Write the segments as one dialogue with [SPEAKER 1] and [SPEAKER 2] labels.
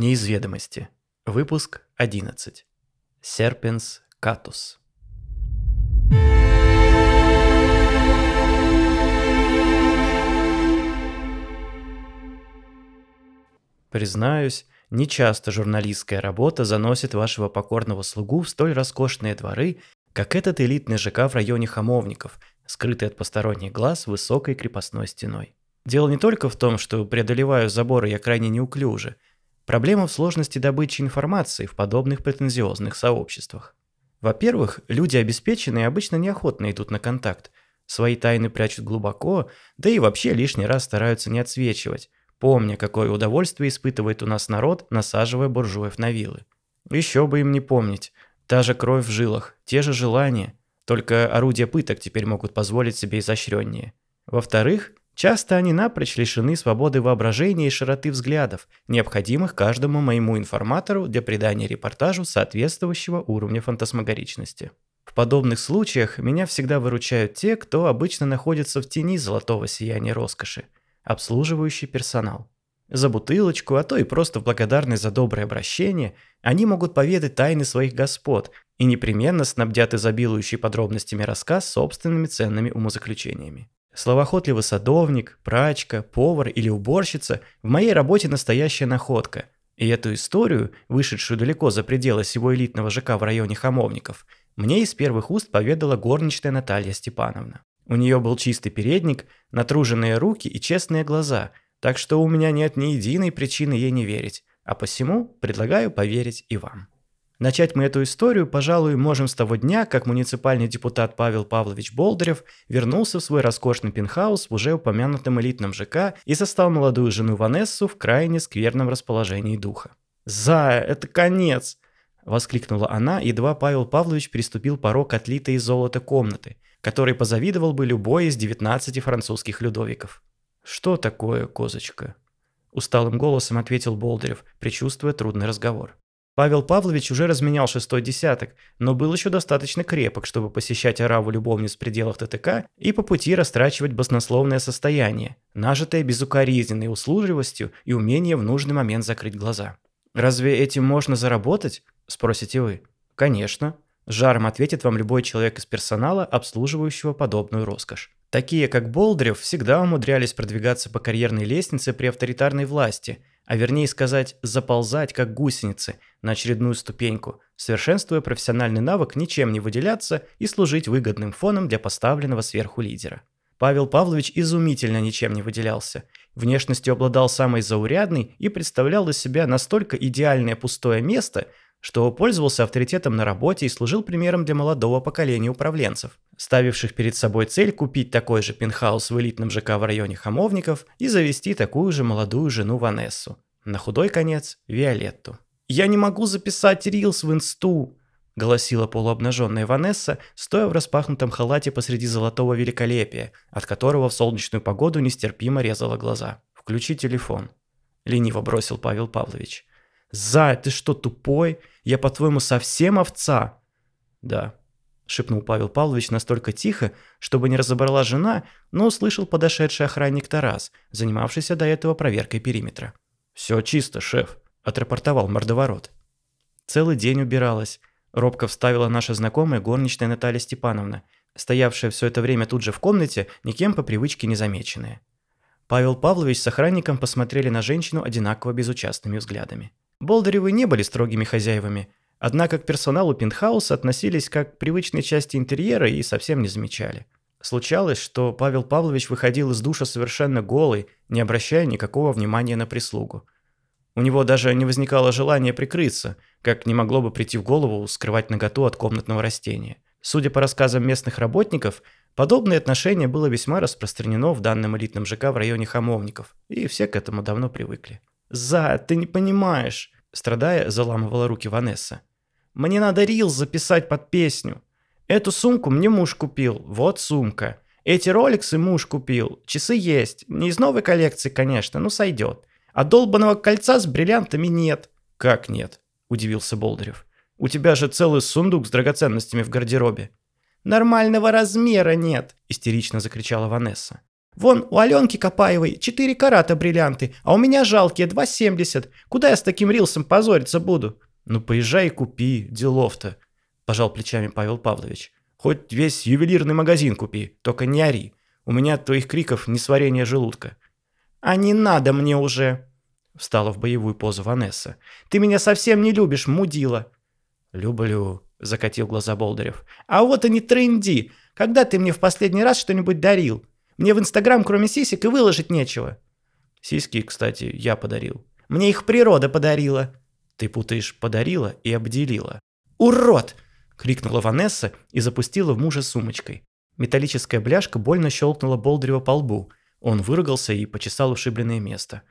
[SPEAKER 1] Неизведомости. Выпуск 11. Серпенс катус. Признаюсь, нечасто журналистская работа заносит вашего покорного слугу в столь роскошные дворы, как этот элитный ЖК в районе Хамовников, скрытый от посторонних глаз высокой крепостной стеной. Дело не только в том, что преодолеваю заборы я крайне неуклюже. Проблема в сложности добычи информации в подобных претензиозных сообществах. Во-первых, люди обеспеченные обычно неохотно идут на контакт. Свои тайны прячут глубоко, да и вообще лишний раз стараются не отсвечивать, помня, какое удовольствие испытывает у нас народ, насаживая буржуев на вилы. Еще бы им не помнить. Та же кровь в жилах, те же желания. Только орудия пыток теперь могут позволить себе изощреннее. Во-вторых, часто они напрочь лишены свободы воображения и широты взглядов, необходимых каждому моему информатору для придания репортажу соответствующего уровня фантасмагоричности. В подобных случаях меня всегда выручают те, кто обычно находится в тени золотого сияния роскоши – обслуживающий персонал. За бутылочку, а то и просто в благодарность за доброе обращение, они могут поведать тайны своих господ и непременно снабдят изобилующий подробностями рассказ собственными ценными умозаключениями. Словоохотливый садовник, прачка, повар или уборщица в моей работе настоящая находка. И эту историю, вышедшую далеко за пределы всего элитного ЖК в районе Хамовников, мне из первых уст поведала горничная Наталья Степановна. У нее был чистый передник, натруженные руки и честные глаза – так что у меня нет ни единой причины ей не верить, а посему предлагаю поверить и вам. Начать мы эту историю, пожалуй, можем с того дня, как муниципальный депутат Павел Павлович Болдырев вернулся в свой роскошный пентхаус в уже упомянутом элитном ЖК и застал молодую жену Ванессу в крайне скверном расположении духа. «Зая, это конец!» – воскликнула она, едва Павел Павлович приступил порог отлитой из золота комнаты, которой позавидовал бы любой из 19 французских Людовиков. «Что такое, козочка?» Усталым голосом ответил Болдырев, предчувствуя трудный разговор. Павел Павлович уже разменял шестой десяток, но был еще достаточно крепок, чтобы посещать ораву любовниц в пределах ТТК и по пути растрачивать баснословное состояние, нажитое безукоризненной услужливостью и умением в нужный момент закрыть глаза. «Разве этим можно заработать?» – спросите вы. «Конечно», – жаром ответит вам любой человек из персонала, обслуживающего подобную роскошь. Такие, как Болдырев, всегда умудрялись продвигаться по карьерной лестнице при авторитарной власти, а вернее сказать, заползать, как гусеницы, на очередную ступеньку, совершенствуя профессиональный навык ничем не выделяться и служить выгодным фоном для поставленного сверху лидера. Павел Павлович изумительно ничем не выделялся. Внешностью обладал самой заурядной и представлял из себя настолько идеальное пустое место, что пользовался авторитетом на работе и служил примером для молодого поколения управленцев, ставивших перед собой цель купить такой же пентхаус в элитном ЖК в районе Хамовников и завести такую же молодую жену Ванессу. На худой конец – Виолетту. «Я не могу записать рилс в инсту!» – голосила полуобнаженная Ванесса, стоя в распахнутом халате посреди золотого великолепия, от которого в солнечную погоду нестерпимо резала глаза. «Включи телефон», – лениво бросил Павел Павлович. «Зай, ты что, тупой? Я, по-твоему, совсем овца?» «Да», – шепнул Павел Павлович настолько тихо, чтобы не разобрала жена, но услышал подошедший охранник Тарас, занимавшийся до этого проверкой периметра. «Все чисто, шеф», – отрапортовал мордоворот. Целый день убиралась. Робко вставила наша знакомая горничная Наталья Степановна, стоявшая все это время тут же в комнате, никем по привычке не замеченная. Павел Павлович с охранником посмотрели на женщину одинаково безучастными взглядами. Болдыревы не были строгими хозяевами, однако к персоналу пентхауса относились как к привычной части интерьера и совсем не замечали. Случалось, что Павел Павлович выходил из душа совершенно голый, не обращая никакого внимания на прислугу. У него даже не возникало желания прикрыться, как не могло бы прийти в голову скрывать наготу от комнатного растения. Судя по рассказам местных работников, подобное отношение было весьма распространено в данном элитном ЖК в районе Хамовников, и все к этому давно привыкли. «За, ты не понимаешь!» Страдая, заламывала руки Ванесса. «Мне надо рилс записать под песню. Эту сумку мне муж купил. Вот сумка. Эти роликсы муж купил. Часы есть. Не из новой коллекции, конечно, но сойдет. А долбанного кольца с бриллиантами нет». «Как нет?» – удивился Болдырев. «У тебя же целый сундук с драгоценностями в гардеробе». «Нормального размера нет!» – истерично закричала Ванесса. Вон, у Аленки Копаевой 4 карата бриллианты, а у меня жалкие 2,70. Куда я с таким рилсом позориться буду?» «Ну, поезжай и купи, делов-то», – пожал плечами Павел Павлович. «Хоть весь ювелирный магазин купи, только не ори. У меня от твоих криков несварение желудка». «А не надо мне уже!» – встала в боевую позу Ванесса. «Ты меня совсем не любишь, мудила!» «Люблю», – закатил глаза Болдырев. «А вот и не тренди! Когда ты мне в последний раз что-нибудь дарил? Мне в Инстаграм кроме сисек и выложить нечего». «Сиськи, кстати, я подарил». «Мне их природа подарила». «Ты путаешь «подарила» и «обделила». «Урод!» – крикнула Ванесса и запустила в мужа сумочкой. Металлическая бляшка больно щелкнула Болдырева по лбу – он выругался и почесал ушибленное место.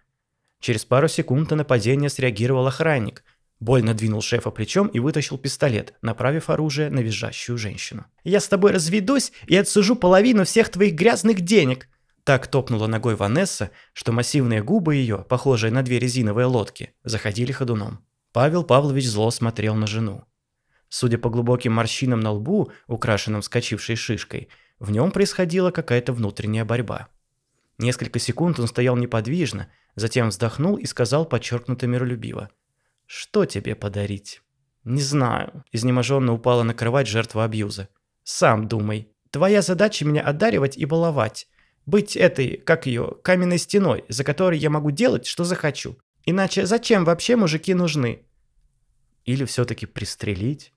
[SPEAKER 1] Через пару секунд на нападение среагировал охранник. Больно двинул шефа плечом и вытащил пистолет, направив оружие на визжащую женщину. «Я с тобой разведусь и отсужу половину всех твоих грязных денег!» Так топнула ногой Ванесса, что массивные губы ее, похожие на две резиновые лодки, заходили ходуном. Павел Павлович зло смотрел на жену. Судя по глубоким морщинам на лбу, украшенным вскочившей шишкой, в нем происходила какая-то внутренняя борьба. Несколько секунд он стоял неподвижно, затем вздохнул и сказал подчеркнуто миролюбиво. «Что тебе подарить?» «Не знаю», – изнеможенно упала на кровать жертва абьюза. «Сам думай. Твоя задача меня одаривать и баловать. Быть этой, как ее, каменной стеной, за которой я могу делать, что захочу. Иначе зачем вообще мужики нужны?» «Или все-таки пристрелить?»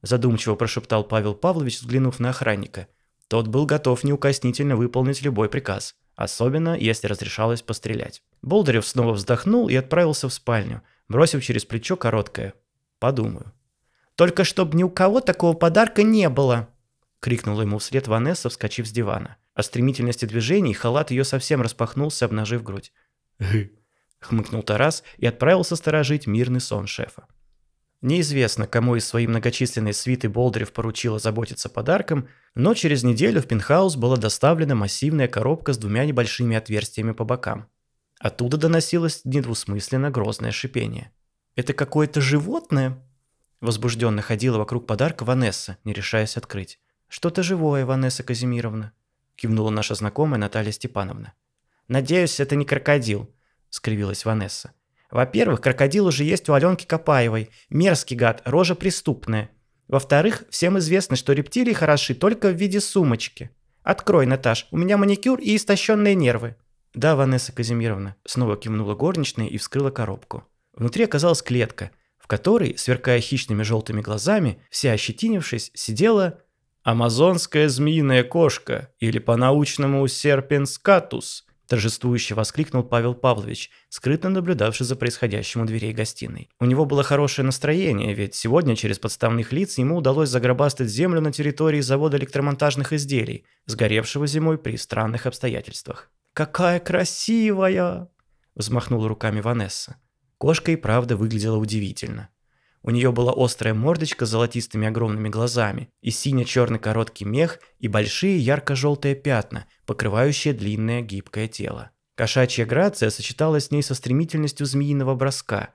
[SPEAKER 1] Задумчиво прошептал Павел Павлович, взглянув на охранника. Тот был готов неукоснительно выполнить любой приказ. Особенно, если разрешалось пострелять. Болдырев снова вздохнул и отправился в спальню, бросив через плечо короткое «Подумаю». «Только чтоб ни у кого такого подарка не было!» — крикнула ему вслед Ванесса, вскочив с дивана. О стремительности движений халат ее совсем распахнулся, обнажив грудь. Хмыкнул Тарас и отправился сторожить мирный сон шефа. Неизвестно, кому из своей многочисленной свиты Болдырев поручила заботиться подарком, но через неделю в пентхаус была доставлена массивная коробка с двумя небольшими отверстиями по бокам. Оттуда доносилось недвусмысленно грозное шипение. «Это какое-то животное?» Возбужденно ходила вокруг подарка Ванесса, не решаясь открыть. «Что-то живое, Ванесса Казимировна», – кивнула наша знакомая Наталья Степановна. «Надеюсь, это не крокодил», – скривилась Ванесса. Во-первых, крокодил уже есть у Аленки Копаевой. Мерзкий гад, рожа преступная. Во-вторых, всем известно, что рептилии хороши только в виде сумочки. Открой, Наташ, у меня маникюр и истощенные нервы. Да, Ванесса Казимировна. Снова кивнула горничная и вскрыла коробку. Внутри оказалась клетка, в которой, сверкая хищными желтыми глазами, вся ощетинившись, сидела амазонская змеиная кошка, или по-научному серпенскатус, торжествующе воскликнул Павел Павлович, скрытно наблюдавший за происходящим у дверей гостиной. У него было хорошее настроение, ведь сегодня через подставных лиц ему удалось загробастать землю на территории завода электромонтажных изделий, сгоревшего зимой при странных обстоятельствах. «Какая красивая!» – взмахнула руками Ванесса. Кошка и правда выглядела удивительно. У нее была острая мордочка с золотистыми огромными глазами, и сине-черный короткий мех, и большие ярко-желтые пятна, покрывающие длинное гибкое тело. Кошачья грация сочеталась с ней со стремительностью змеиного броска.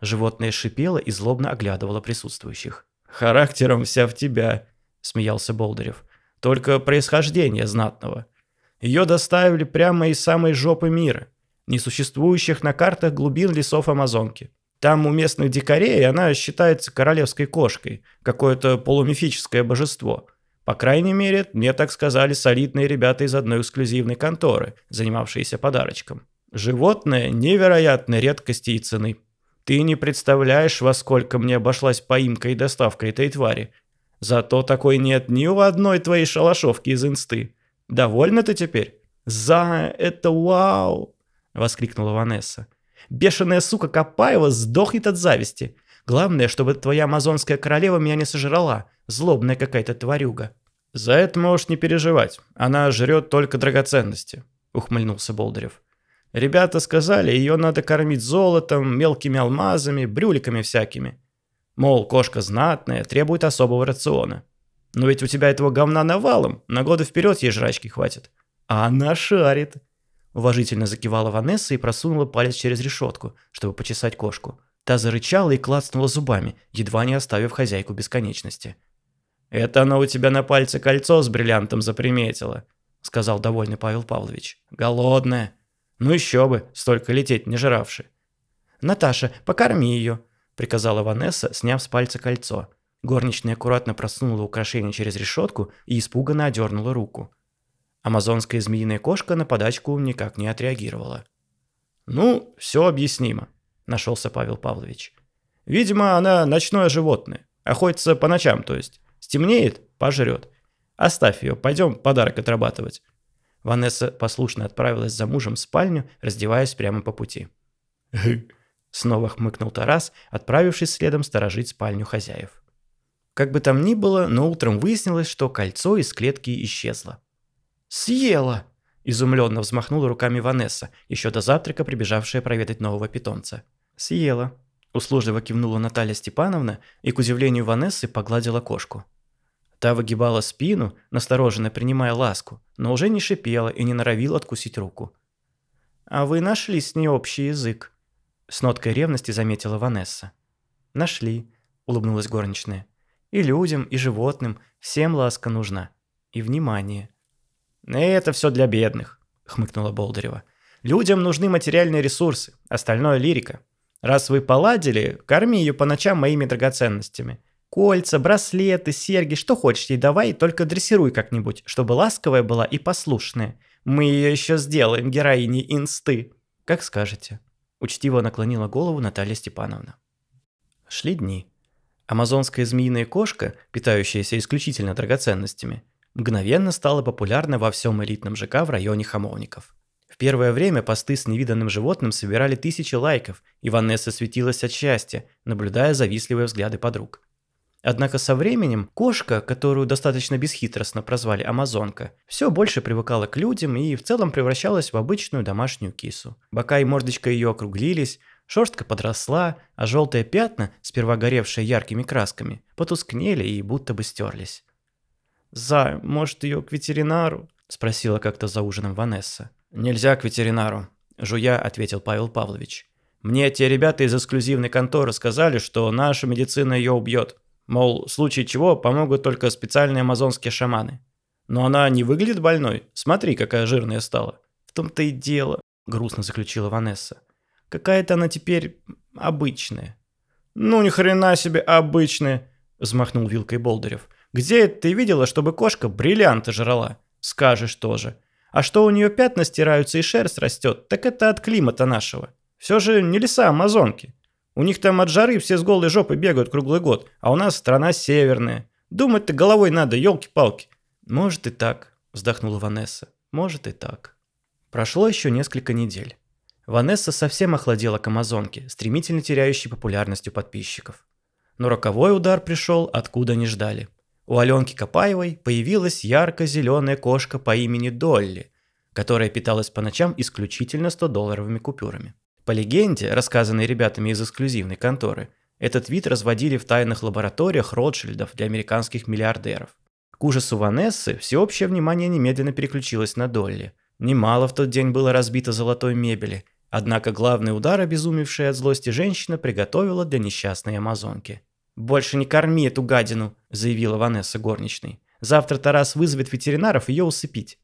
[SPEAKER 1] Животное шипело и злобно оглядывало присутствующих. «Характером вся в тебя», – смеялся Болдырев. «Только происхождение знатного. Ее доставили прямо из самой жопы мира, несуществующих на картах глубин лесов Амазонки. Там у местных дикарей она считается королевской кошкой, какое-то полумифическое божество. По крайней мере, мне так сказали солидные ребята из одной эксклюзивной конторы, занимавшиеся подарочком. Животное невероятной редкости и цены. Ты не представляешь, во сколько мне обошлась поимка и доставка этой твари. Зато такой нет ни у одной твоей шалашовки из инсты. Довольна ты теперь? «За, это вау!» – воскликнула Ванесса. Бешеная сука Копаева сдохнет от зависти. Главное, чтобы твоя амазонская королева меня не сожрала. Злобная какая-то тварюга». «За это можешь не переживать. Она жрет только драгоценности», — ухмыльнулся Болдырев. «Ребята сказали, ее надо кормить золотом, мелкими алмазами, брюликами всякими. Мол, кошка знатная, требует особого рациона. Но ведь у тебя этого говна навалом, на годы вперед ей жрачки хватит. А она шарит. Уважительно закивала Ванесса и просунула палец через решетку, чтобы почесать кошку. Та зарычала и клацнула зубами, едва не оставив хозяйку бесконечности. «Это она у тебя на пальце кольцо с бриллиантом заприметила», – сказал довольный Павел Павлович. «Голодная. Ну еще бы, столько лететь не жравши».
[SPEAKER 2] «Наташа, покорми ее», –
[SPEAKER 1] приказала Ванесса, сняв с пальца кольцо. Горничная аккуратно просунула украшение через решетку и испуганно одернула руку. Амазонская змеиная кошка на подачку никак не отреагировала. «Ну, все объяснимо», – нашелся Павел Павлович. «Видимо, она ночное животное. Охотится по ночам, то есть. Стемнеет – пожрет. Оставь ее, пойдем подарок отрабатывать». Ванесса послушно отправилась за мужем в спальню, раздеваясь прямо по пути. Снова хмыкнул Тарас, отправившись следом сторожить спальню хозяев. Как бы там ни было, но утром выяснилось, что кольцо из клетки исчезло.
[SPEAKER 2] «Съела!»
[SPEAKER 1] – изумленно взмахнула руками Ванесса, еще до завтрака прибежавшая проведать нового питомца.
[SPEAKER 2] «Съела!» – услужливо кивнула Наталья Степановна и, к удивлению Ванессы, погладила кошку.
[SPEAKER 1] Та выгибала спину, настороженно принимая ласку, но уже не шипела и не норовила откусить руку.
[SPEAKER 2] «А вы нашли с ней общий язык?»
[SPEAKER 1] С ноткой ревности заметила Ванесса.
[SPEAKER 2] «Нашли», – улыбнулась горничная. «И людям, и животным всем ласка нужна. И внимание».
[SPEAKER 1] «Это все для бедных», – хмыкнула Болдырева. «Людям нужны материальные ресурсы, остальное – лирика. Раз вы поладили, корми ее по ночам моими драгоценностями. Кольца, браслеты, серьги, что хочешь ей давай, только дрессируй как-нибудь, чтобы ласковая была и послушная. Мы ее еще сделаем героиней инсты».
[SPEAKER 2] «Как скажете», Учтиво наклонила голову Наталья Степановна. Шли дни. Амазонская змеиная кошка, питающаяся исключительно драгоценностями, мгновенно стала популярна во всем элитном ЖК в районе Хамовников. В первое время посты с невиданным животным собирали тысячи лайков, и Ванесса светилась от счастья, наблюдая завистливые взгляды подруг. Однако со временем кошка, которую достаточно бесхитростно прозвали Амазонка, все больше привыкала к людям и в целом превращалась в обычную домашнюю кису. Бока и мордочка ее округлились, шерстка подросла, а желтые пятна, сперва горевшие яркими красками, потускнели и будто бы стерлись. «За, может, ее к ветеринару?» – спросила как-то за ужином Ванесса.
[SPEAKER 1] «Нельзя к ветеринару», – жуя ответил Павел Павлович. «Мне те ребята из эксклюзивной конторы сказали, что наша медицина ее убьет. Мол, в случае чего помогут только специальные амазонские шаманы. Но она не выглядит больной. Смотри, какая жирная стала.
[SPEAKER 2] В том-то и дело, грустно заключила Ванесса. Какая-то она теперь обычная.
[SPEAKER 1] Ну ни хрена себе обычная, взмахнул вилкой Болдырев. Где ты видела, чтобы кошка бриллианты жрала? Скажешь тоже. А что у нее пятна стираются и шерсть растет, так это от климата нашего. Все же не леса Амазонки. У них там от жары все с голой жопой бегают круглый год, а у нас страна северная. Думать-то головой надо, елки-палки.
[SPEAKER 2] Может и так, вздохнула Ванесса. Может и так. Прошло еще несколько недель. Ванесса совсем охладела к Амазонке, стремительно теряющей популярностью подписчиков. Но роковой удар пришел, откуда не ждали. У Аленки Копаевой появилась ярко-зеленая кошка по имени Долли, которая питалась по ночам исключительно 100-долларовыми купюрами. По легенде, рассказанной ребятами из эксклюзивной конторы, этот вид разводили в тайных лабораториях Ротшильдов для американских миллиардеров. К ужасу Ванессы всеобщее внимание немедленно переключилось на Долли. Немало в тот день было разбито золотой мебели, однако главный удар, обезумевшая от злости женщина, приготовила для несчастной амазонки. «Больше не корми эту гадину», – заявила Ванесса горничной. «Завтра Тарас вызовет ветеринаров ее усыпить».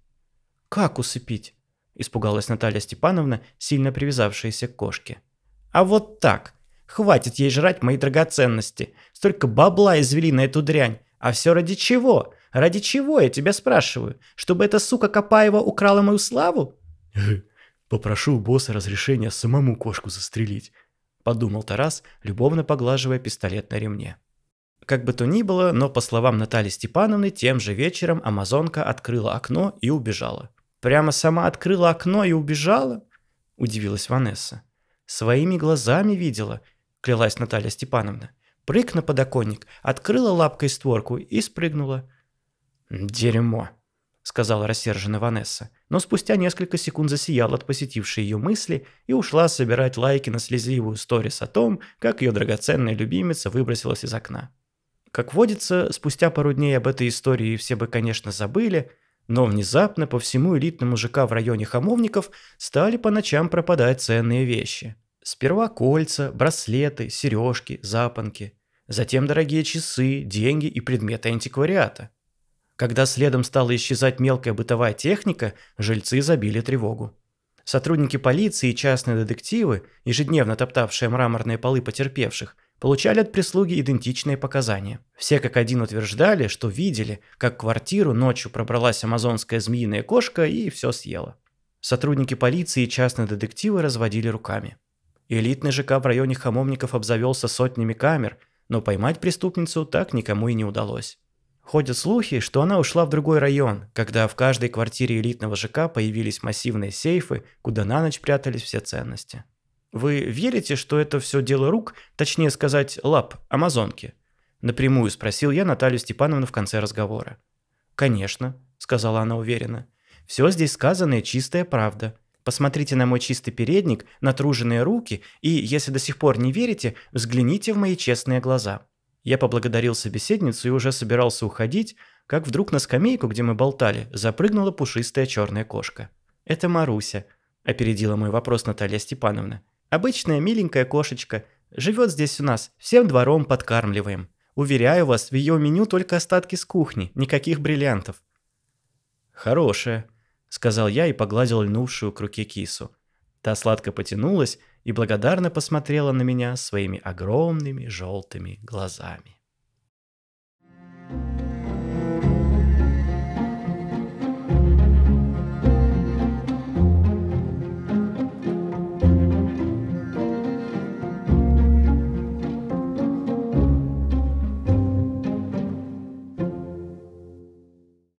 [SPEAKER 1] «Как усыпить?» испугалась Наталья Степановна, сильно привязавшаяся к кошке.
[SPEAKER 2] А вот так. Хватит ей жрать мои драгоценности. Столько бабла извели на эту дрянь. А все ради чего? Ради чего, я тебя спрашиваю? Чтобы эта сука Копаева украла мою славу?
[SPEAKER 1] Попрошу у босса разрешения самому кошку застрелить, подумал Тарас, любовно поглаживая пистолет на ремне. Как бы то ни было, но по словам Натальи Степановны, тем же вечером амазонка открыла окно и убежала.
[SPEAKER 2] Прямо сама открыла окно и убежала?» – удивилась Ванесса. «Своими глазами видела», – клялась Наталья Степановна. Прыг на подоконник, открыла лапкой створку и спрыгнула.
[SPEAKER 1] «Дерьмо», – сказала рассерженная Ванесса, но спустя несколько секунд засияла от посетившей ее мысли и ушла собирать лайки на слезливую сторис о том, как ее драгоценная любимица выбросилась из окна. Как водится, спустя пару дней об этой истории все бы, конечно, забыли – но внезапно по всему элитному ЖК в районе Хамовников стали по ночам пропадать ценные вещи. Сперва кольца, браслеты, сережки, запонки. Затем дорогие часы, деньги и предметы антиквариата.
[SPEAKER 2] Когда следом стала исчезать мелкая бытовая техника, жильцы забили тревогу. Сотрудники полиции и частные детективы, ежедневно топтавшие мраморные полы потерпевших, получали от прислуги идентичные показания. Все как один утверждали, что видели, как в квартиру ночью пробралась амазонская змеиная кошка и все съела. Сотрудники полиции и частные детективы разводили руками. Элитный ЖК в районе Хамовников обзавелся сотнями камер, но поймать преступницу так никому и не удалось. Ходят слухи, что она ушла в другой район, когда в каждой квартире элитного ЖК появились массивные сейфы, куда на ночь прятались все ценности. Вы верите, что это все дело рук, точнее сказать, лап, амазонки? Напрямую спросил я Наталью Степановну в конце разговора. «Конечно», — сказала она уверенно. «Все здесь сказанное чистая правда. Посмотрите на мой чистый передник, натруженные руки, и, если до сих пор не верите, взгляните в мои честные глаза». Я поблагодарил собеседницу и уже собирался уходить, как вдруг на скамейку, где мы болтали, запрыгнула пушистая черная кошка. «Это Маруся», – опередила мой вопрос Наталья Степановна. «Обычная миленькая кошечка. Живет здесь у нас, всем двором подкармливаем. Уверяю вас, в ее меню только остатки с кухни, никаких бриллиантов». «Хорошая», — сказал я и погладил льнувшую к руке кису. Та сладко потянулась и благодарно посмотрела на меня своими огромными желтыми глазами.